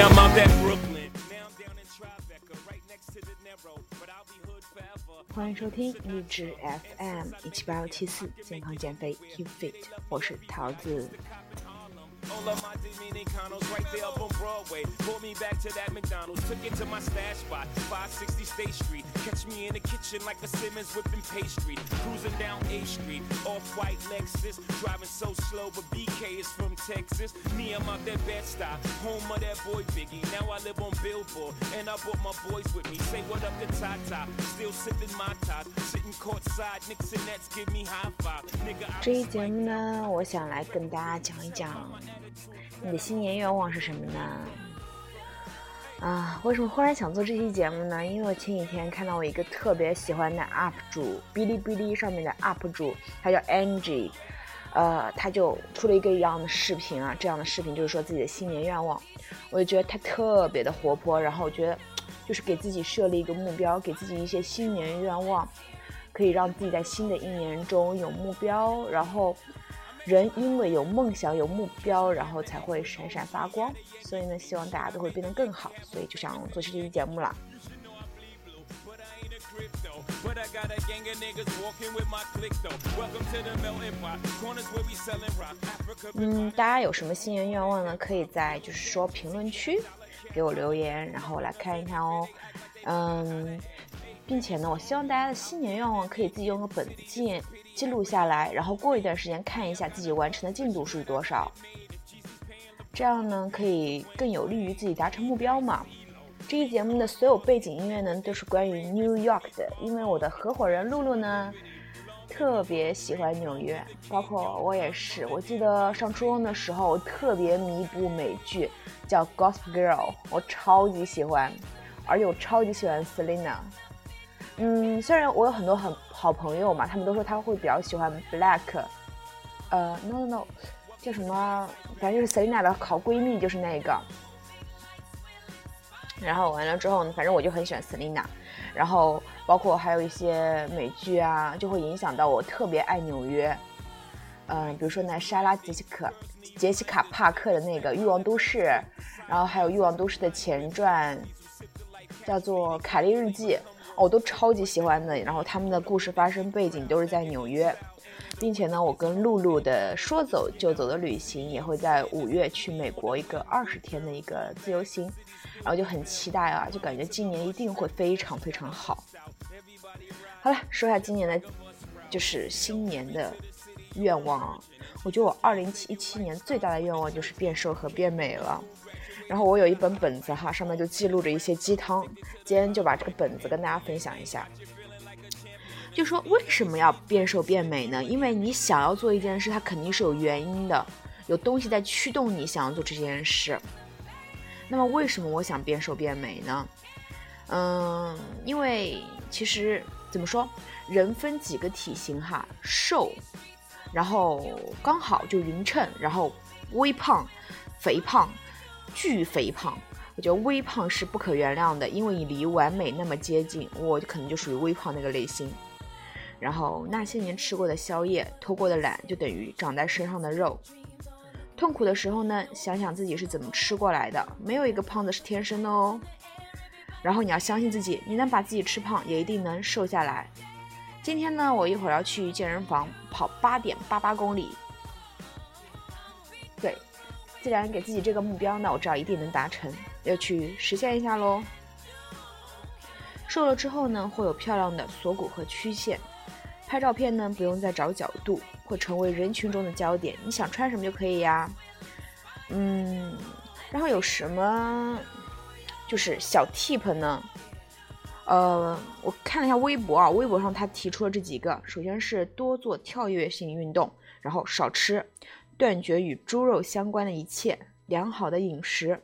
Yeah, I'm out that Brooklyn. Now I'm down in Tribeca, right next to the Narrow. But I'll be hood forever. 欢迎收听励志 FM 一七八幺七四健康减肥 Keep Fit，我是桃子。All of my Dominicanos right there up on Broadway. Pulled me back to that McDonald's. Took it to my stash spot, 560 State Street. Catch me in the kitchen like a Simmons whipping pastry. Cruising down A Street, off white Lexus. Driving so slow, but BK is from Texas. Me, I'm out that bed stop, home of that boy Biggie. Now I live on Billboard, and I brought my boys with me. Say what up to Tata. Still sipping my top, sitting courtside. Knicks and Nets give me high five. Nigga, I 这一节目呢，我想来跟大家讲一讲， 你的新年愿望是什么呢？啊，为什么忽然想做这期节目呢？因为我前几天看到我一个特别喜欢的 UP 主，哔哩哔哩上面的 UP 主，他叫 Angie，呃，他就出了一个一样的视频啊，这样的视频就是说自己的新年愿望，我就觉得他特别的活泼，然后我觉得就是给自己设立一个目标，给自己一些新年愿望，可以让自己在新的一年中有目标，然后人因为有梦想、有目标，然后才会闪闪发光。所以呢，希望大家都会变得更好，所以就想做这期节目了。嗯，大家有什么新年愿望呢？可以在就是说评论区给我留言，然后我来看一看哦。嗯，并且呢，我希望大家的新年愿望可以自己用个本子记记录下来，然后过一段时间看一下自己完成的进度是多少。这样呢，可以更有利于自己达成目标嘛。这一节目的所有背景音乐呢，都是关于 New York 的，因为我的合伙人露露呢，特别喜欢纽约，包括我也是。我记得上初中的时候，我特别迷一部美剧叫《Gossip Girl》，我超级喜欢，而且我超级喜欢 Selena。嗯，虽然我有很多很好朋友嘛，他们都说他会比较喜欢 Black，呃，no no no，叫什么？反正就是 Selina 的好闺蜜，就是那个。然后完了之后呢，反正我就很喜欢 Selina，然后包括还有一些美剧啊，就会影响到我特别爱纽约。嗯、比如说那莎拉杰西卡杰西卡帕克的那个《欲望都市》，然后还有《欲望都市》的前传，叫做《凯莉日记》，我都超级喜欢的。然后他们的故事发生背景都是在纽约，并且呢，我跟露露的说走就走的旅行也会在五月去美国一个二十天的一个自由行。然后就很期待啊，就感觉今年一定会非常非常好。好了，说一下今年的，就是新年的愿望。我觉得我二零一七年最大的愿望就是变瘦和变美了。然后我有一本本子哈，上面就记录着一些鸡汤。今天就把这个本子跟大家分享一下。就说为什么要变瘦变美呢？因为你想要做一件事，它肯定是有原因的，有东西在驱动你想要做这件事。那么为什么我想变瘦变美呢？嗯，因为其实怎么说，人分几个体型哈，瘦，然后刚好就匀称，然后微胖、肥胖、巨肥胖。我觉得微胖是不可原谅的，因为你离完美那么接近，我可能就属于微胖那个类型。然后那些年吃过的宵夜、偷过的懒，就等于长在身上的肉。痛苦的时候呢，想想自己是怎么吃过来的，没有一个胖子是天生的哦。然后你要相信自己，你能把自己吃胖，也一定能瘦下来。今天呢，我一会儿要去健身房跑八点八八公里。既然给自己这个目标，那我知道一定能达成，要去实现一下喽。瘦了之后呢，会有漂亮的锁骨和曲线。拍照片呢，不用再找角度，会成为人群中的焦点。你想穿什么就可以呀。嗯，然后有什么就是小 tip 呢？呃，我看了一下微博啊，微博上他提出了这几个，首先是多做跳跃性运动，然后少吃，断绝与猪肉相关的一切，良好的饮食，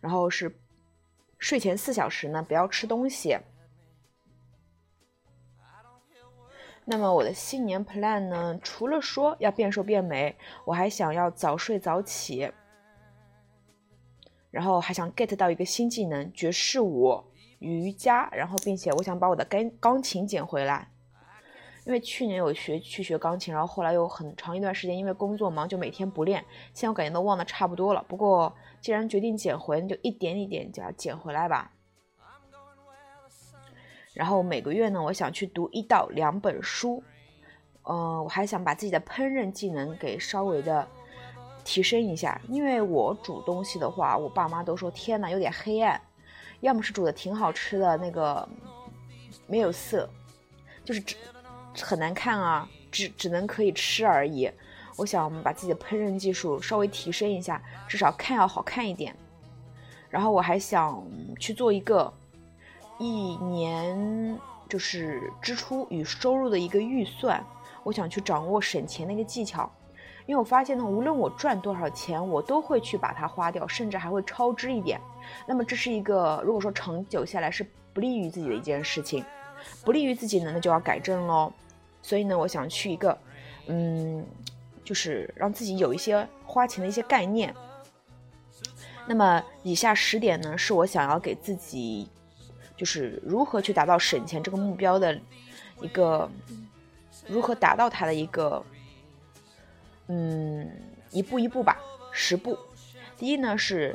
然后是睡前四小时呢不要吃东西。那么我的新年 plan 呢，除了说要变瘦变美，我还想要早睡早起，然后还想 get 到一个新技能——爵士舞、瑜伽，然后并且我想把我的钢钢琴捡回来。因为去年有学去学钢琴，然后后来有很长一段时间因为工作忙就每天不练，现在我感觉都忘得差不多了。不过既然决定捡回，那就一点一点就要捡回来吧。然后每个月呢，我想去读一到两本书，嗯，我还想把自己的烹饪技能给稍微的提升一下，因为我煮东西的话，我爸妈都说天呐，有点黑暗，要么是煮的挺好吃的，那个没有色，就是很难看啊，只只能可以吃而已。我想把自己的烹饪技术稍微提升一下，至少看要好看一点。然后我还想去做一个。一年就是支出与收入的一个预算，我想去掌握省钱的一个技巧，因为我发现呢，无论我赚多少钱，我都会去把它花掉，甚至还会超支一点。那么这是一个如果说长久下来是不利于自己的一件事情，不利于自己呢，那就要改正喽。所以呢，我想去一个，嗯，就是让自己有一些花钱的一些概念。那么以下十点呢，是我想要给自己。就是如何去达到省钱这个目标的一个，如何达到它的一个，嗯，一步一步吧，十步。第一呢是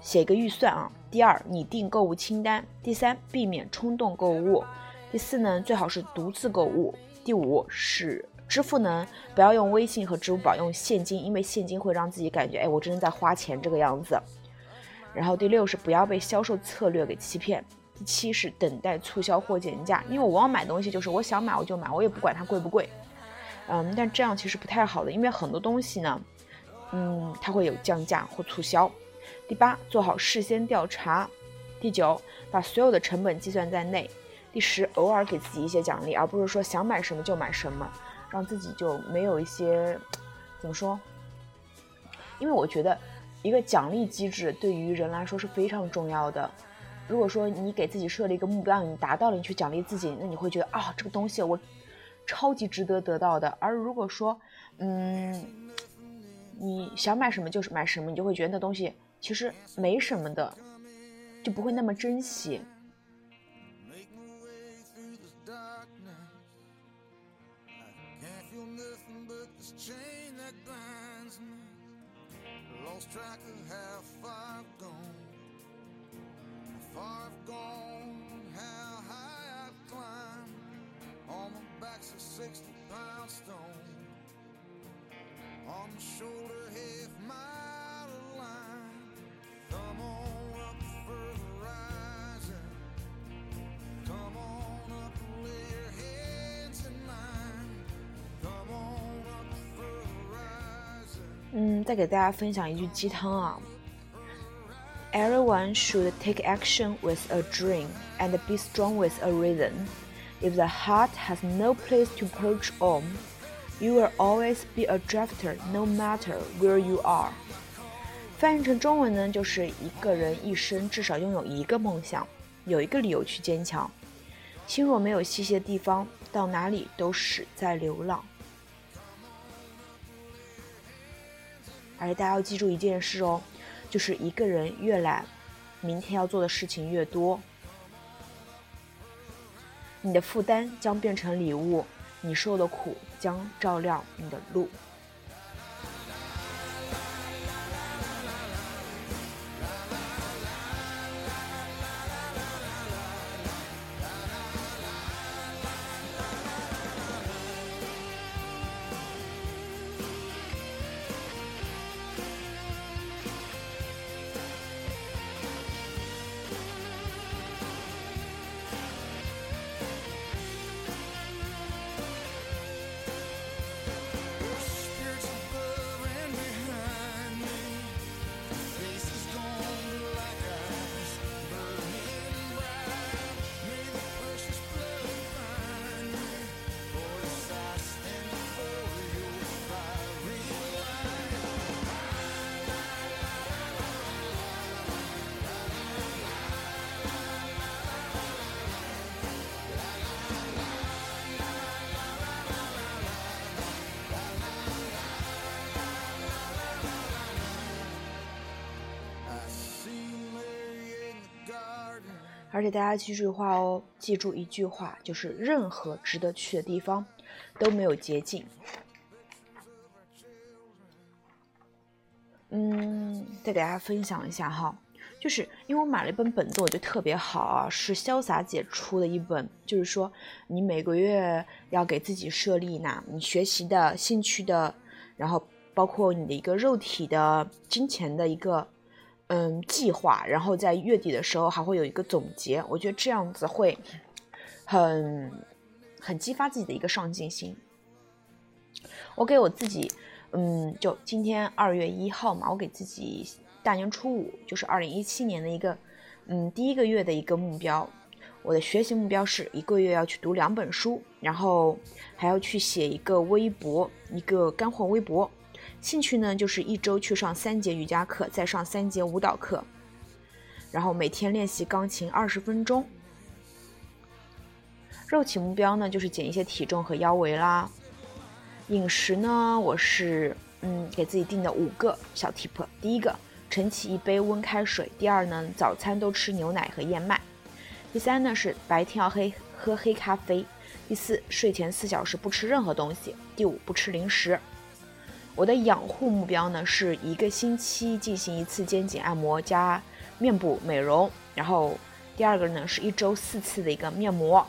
写一个预算啊，第二拟定购物清单，第三避免冲动购物，第四呢最好是独自购物，第五是支付呢不要用微信和支付宝，用现金，因为现金会让自己感觉哎我真的在花钱这个样子。然后第六是不要被销售策略给欺骗。第七是等待促销或减价，因为我往往买东西就是我想买我就买，我也不管它贵不贵，嗯，但这样其实不太好的，因为很多东西呢，嗯，它会有降价或促销。第八，做好事先调查。第九，把所有的成本计算在内。第十，偶尔给自己一些奖励，而不是说想买什么就买什么，让自己就没有一些怎么说？因为我觉得一个奖励机制对于人来说是非常重要的。如果说你给自己设了一个目标，你达到了，你去奖励自己，那你会觉得啊，这个东西我超级值得得到的。而如果说，嗯，你想买什么就是买什么，你就会觉得那东西其实没什么的，就不会那么珍惜。lost track of how far I've gone, how far I've gone, how high I've climbed. On my back's a 60 pound stone, on my shoulder half mile of line. 嗯，再给大家分享一句鸡汤啊。Everyone should take action with a dream and be strong with a reason. If the heart has no place to perch on, you will always be a drifter, no matter where you are. 翻译成中文呢，就是一个人一生至少拥有一个梦想，有一个理由去坚强。心若没有栖息的地方，到哪里都是在流浪。而且大家要记住一件事哦，就是一个人越懒，明天要做的事情越多，你的负担将变成礼物，你受的苦将照亮你的路。而且大家记住话哦，记住一句话，就是任何值得去的地方都没有捷径。嗯，再给大家分享一下哈，就是因为我买了一本本子，我觉得特别好啊，是潇洒姐出的一本，就是说你每个月要给自己设立呢，你学习的兴趣的，然后包括你的一个肉体的、金钱的一个。嗯，计划，然后在月底的时候还会有一个总结，我觉得这样子会很很激发自己的一个上进心。我给我自己，嗯，就今天二月一号嘛，我给自己大年初五，就是二零一七年的一个，嗯，第一个月的一个目标。我的学习目标是一个月要去读两本书，然后还要去写一个微博，一个干货微博。兴趣呢，就是一周去上三节瑜伽课，再上三节舞蹈课，然后每天练习钢琴二十分钟。肉体目标呢，就是减一些体重和腰围啦。饮食呢，我是嗯给自己定的五个小 tip：第一个，晨起一杯温开水；第二呢，早餐都吃牛奶和燕麦；第三呢，是白天要黑喝黑咖啡；第四，睡前四小时不吃任何东西；第五，不吃零食。我的养护目标呢，是一个星期进行一次肩颈按摩加面部美容，然后第二个呢是一周四次的一个面膜。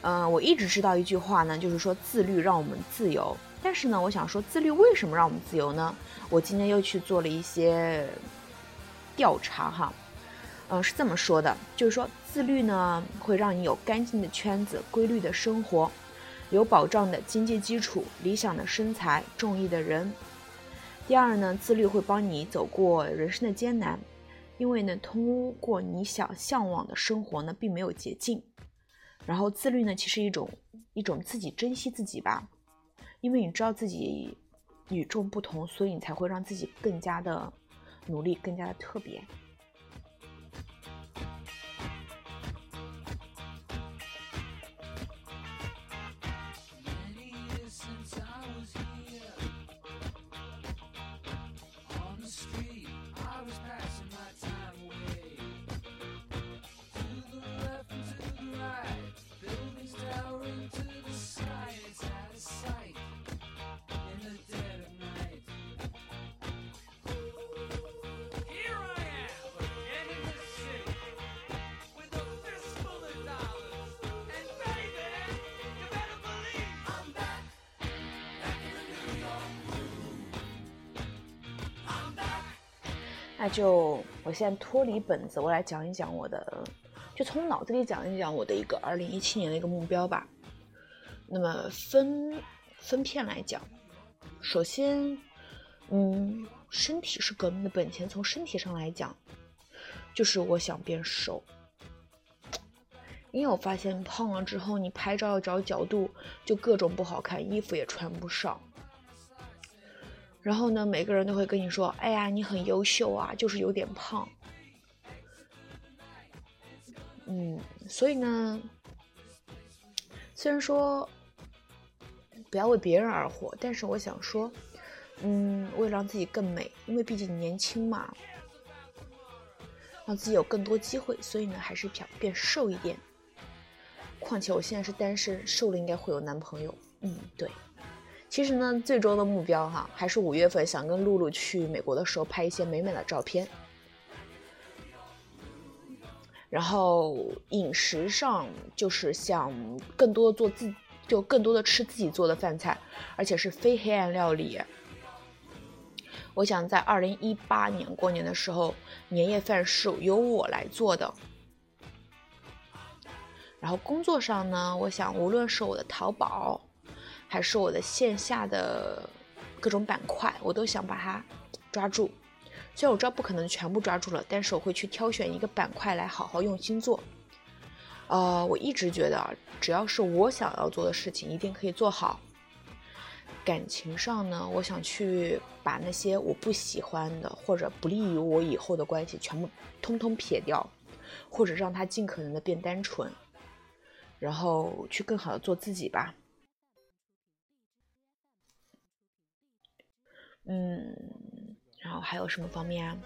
嗯，我一直知道一句话呢，就是说自律让我们自由。但是呢，我想说自律为什么让我们自由呢？我今天又去做了一些调查哈，嗯，是这么说的，就是说自律呢会让你有干净的圈子、规律的生活。有保障的经济基础、理想的身材、中意的人。第二呢，自律会帮你走过人生的艰难，因为呢，通过你想向往的生活呢，并没有捷径。然后自律呢，其实一种一种自己珍惜自己吧，因为你知道自己与众不同，所以你才会让自己更加的努力，更加的特别。那就我现在脱离本子，我来讲一讲我的，就从脑子里讲一讲我的一个二零一七年的一个目标吧。那么分分片来讲，首先，嗯，身体是革命的本钱。从身体上来讲，就是我想变瘦，因为我发现胖了之后，你拍照找角度就各种不好看，衣服也穿不上。然后呢，每个人都会跟你说：“哎呀，你很优秀啊，就是有点胖。”嗯，所以呢，虽然说不要为别人而活，但是我想说，嗯，为了让自己更美，因为毕竟年轻嘛，让自己有更多机会，所以呢，还是想变瘦一点。况且我现在是单身，瘦了应该会有男朋友。嗯，对。其实呢，最终的目标哈，还是五月份想跟露露去美国的时候拍一些美美的照片。然后饮食上就是想更多做自，就更多的吃自己做的饭菜，而且是非黑暗料理。我想在二零一八年过年的时候，年夜饭是由我来做的。然后工作上呢，我想无论是我的淘宝。还是我的线下的各种板块，我都想把它抓住。虽然我知道不可能全部抓住了，但是我会去挑选一个板块来好好用心做。呃，我一直觉得，只要是我想要做的事情，一定可以做好。感情上呢，我想去把那些我不喜欢的或者不利于我以后的关系全部通通撇掉，或者让它尽可能的变单纯，然后去更好的做自己吧。嗯，然后还有什么方面啊？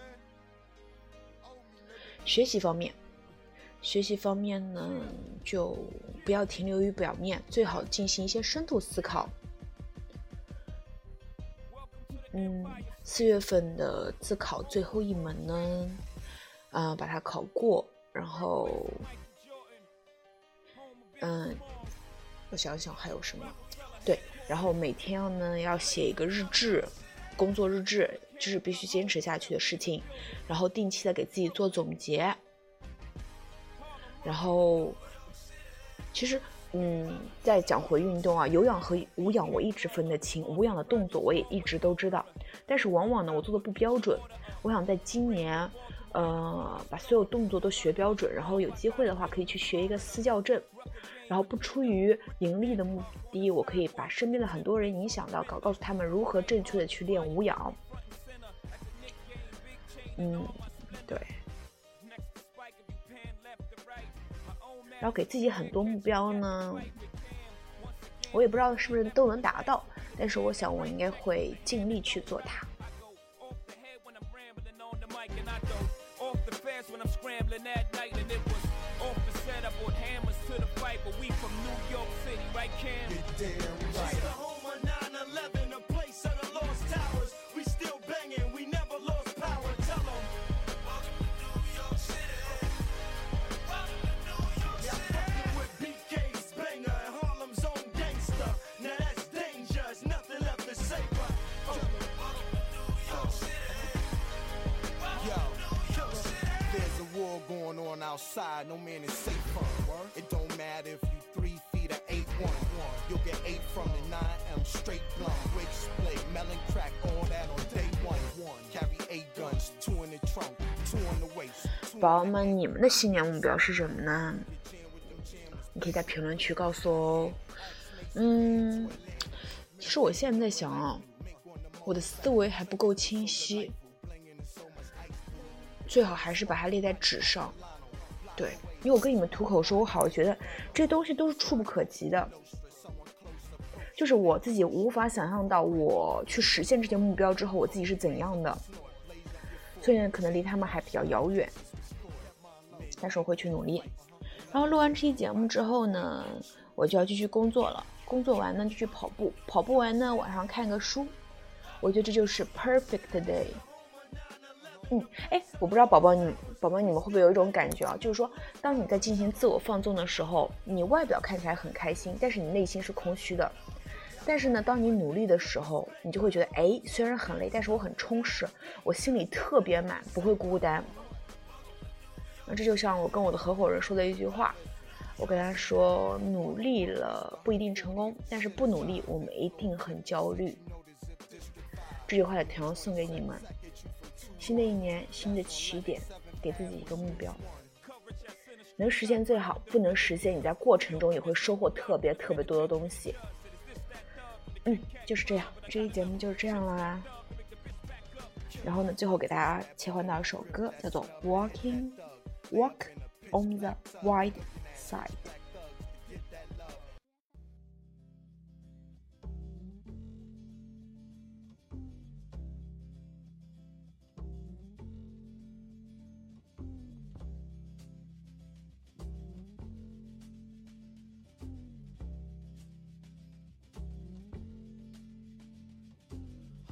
学习方面，学习方面呢，就不要停留于表面，最好进行一些深度思考。嗯，四月份的自考最后一门呢，啊，把它考过，然后，嗯，我想想还有什么，对，然后每天要呢要写一个日志，工作日志，就是必须坚持下去的事情，然后定期的给自己做总结，然后，其实。嗯，在讲回运动啊，有氧和无氧我一直分得清，无氧的动作我也一直都知道，但是往往呢我做的不标准。我想在今年，呃，把所有动作都学标准，然后有机会的话可以去学一个私教证，然后不出于盈利的目的，我可以把身边的很多人影响到，告告诉他们如何正确的去练无氧。嗯，对。然后给自己很多目标呢，我也不知道是不是都能达到，但是我想我应该会尽力去做它。right, Cam? You're damn right. Home of 9-11, place of the lost towers. We still banging, we never lost power. Tell them. Welcome to New York City. Welcome to New York yeah, with BK's banger and Harlem's own. Now that's dangerous. nothing left to say but. Oh. Welcome to New York. City. Welcome to New York City. There's a war going on outside, no man is safe from. It don't matter if you one. You'll get eight from the nine M straight blunt. Wig split, melon crack, all that on day one. One Carry eight guns, two in the trunk, two on the waist. 宝宝们，你们的新年目标是什么呢？你可以在评论区告诉我哦。嗯，其实我现在在想啊，我的思维还不够清晰，最好还是把它列在纸上。对，因为我跟你们吐口说好，我觉得这些东西都是触不可及的，就是我自己无法想象到我去实现这些目标之后，我自己是怎样的，所以，可能离他们还比较遥远，但是我会去努力。然后录完这期节目之后呢，我就要继续工作了，工作完呢就去跑步，跑步完呢晚上看个书，我觉得这就是 perfect day。嗯，哎，我不知道宝宝你宝宝你们会不会有一种感觉啊？就是说，当你在进行自我放纵的时候，你外表看起来很开心，但是你内心是空虚的。但是呢，当你努力的时候，你就会觉得，哎，虽然很累，但是我很充实，我心里特别满，不会孤单。那这就像我跟我的合伙人说的一句话，我跟他说，努力了不一定成功，但是不努力，我们一定很焦虑。这句话的同样送给你们。新的一年，新的起点，给自己一个目标，能实现最好，不能实现，你在过程中也会收获特别特别多的东西。嗯，就是这样，这一节目就是这样啦。然后呢，最后给大家切换到一首歌，叫做《Walking Walk on the Wide Side》。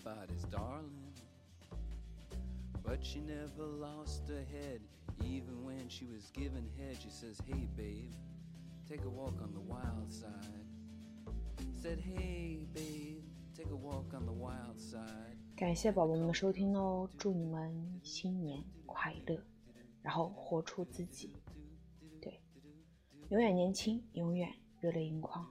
everybody's darling. But she never lost her head, even when she was given head. She says, Hey, babe, take a walk on the wild side. Said, Hey, babe, take a walk on the wild side. 感谢宝宝们的收听哦，祝你们新年快乐，然后活出自己，对，永远年轻，永远热泪盈眶。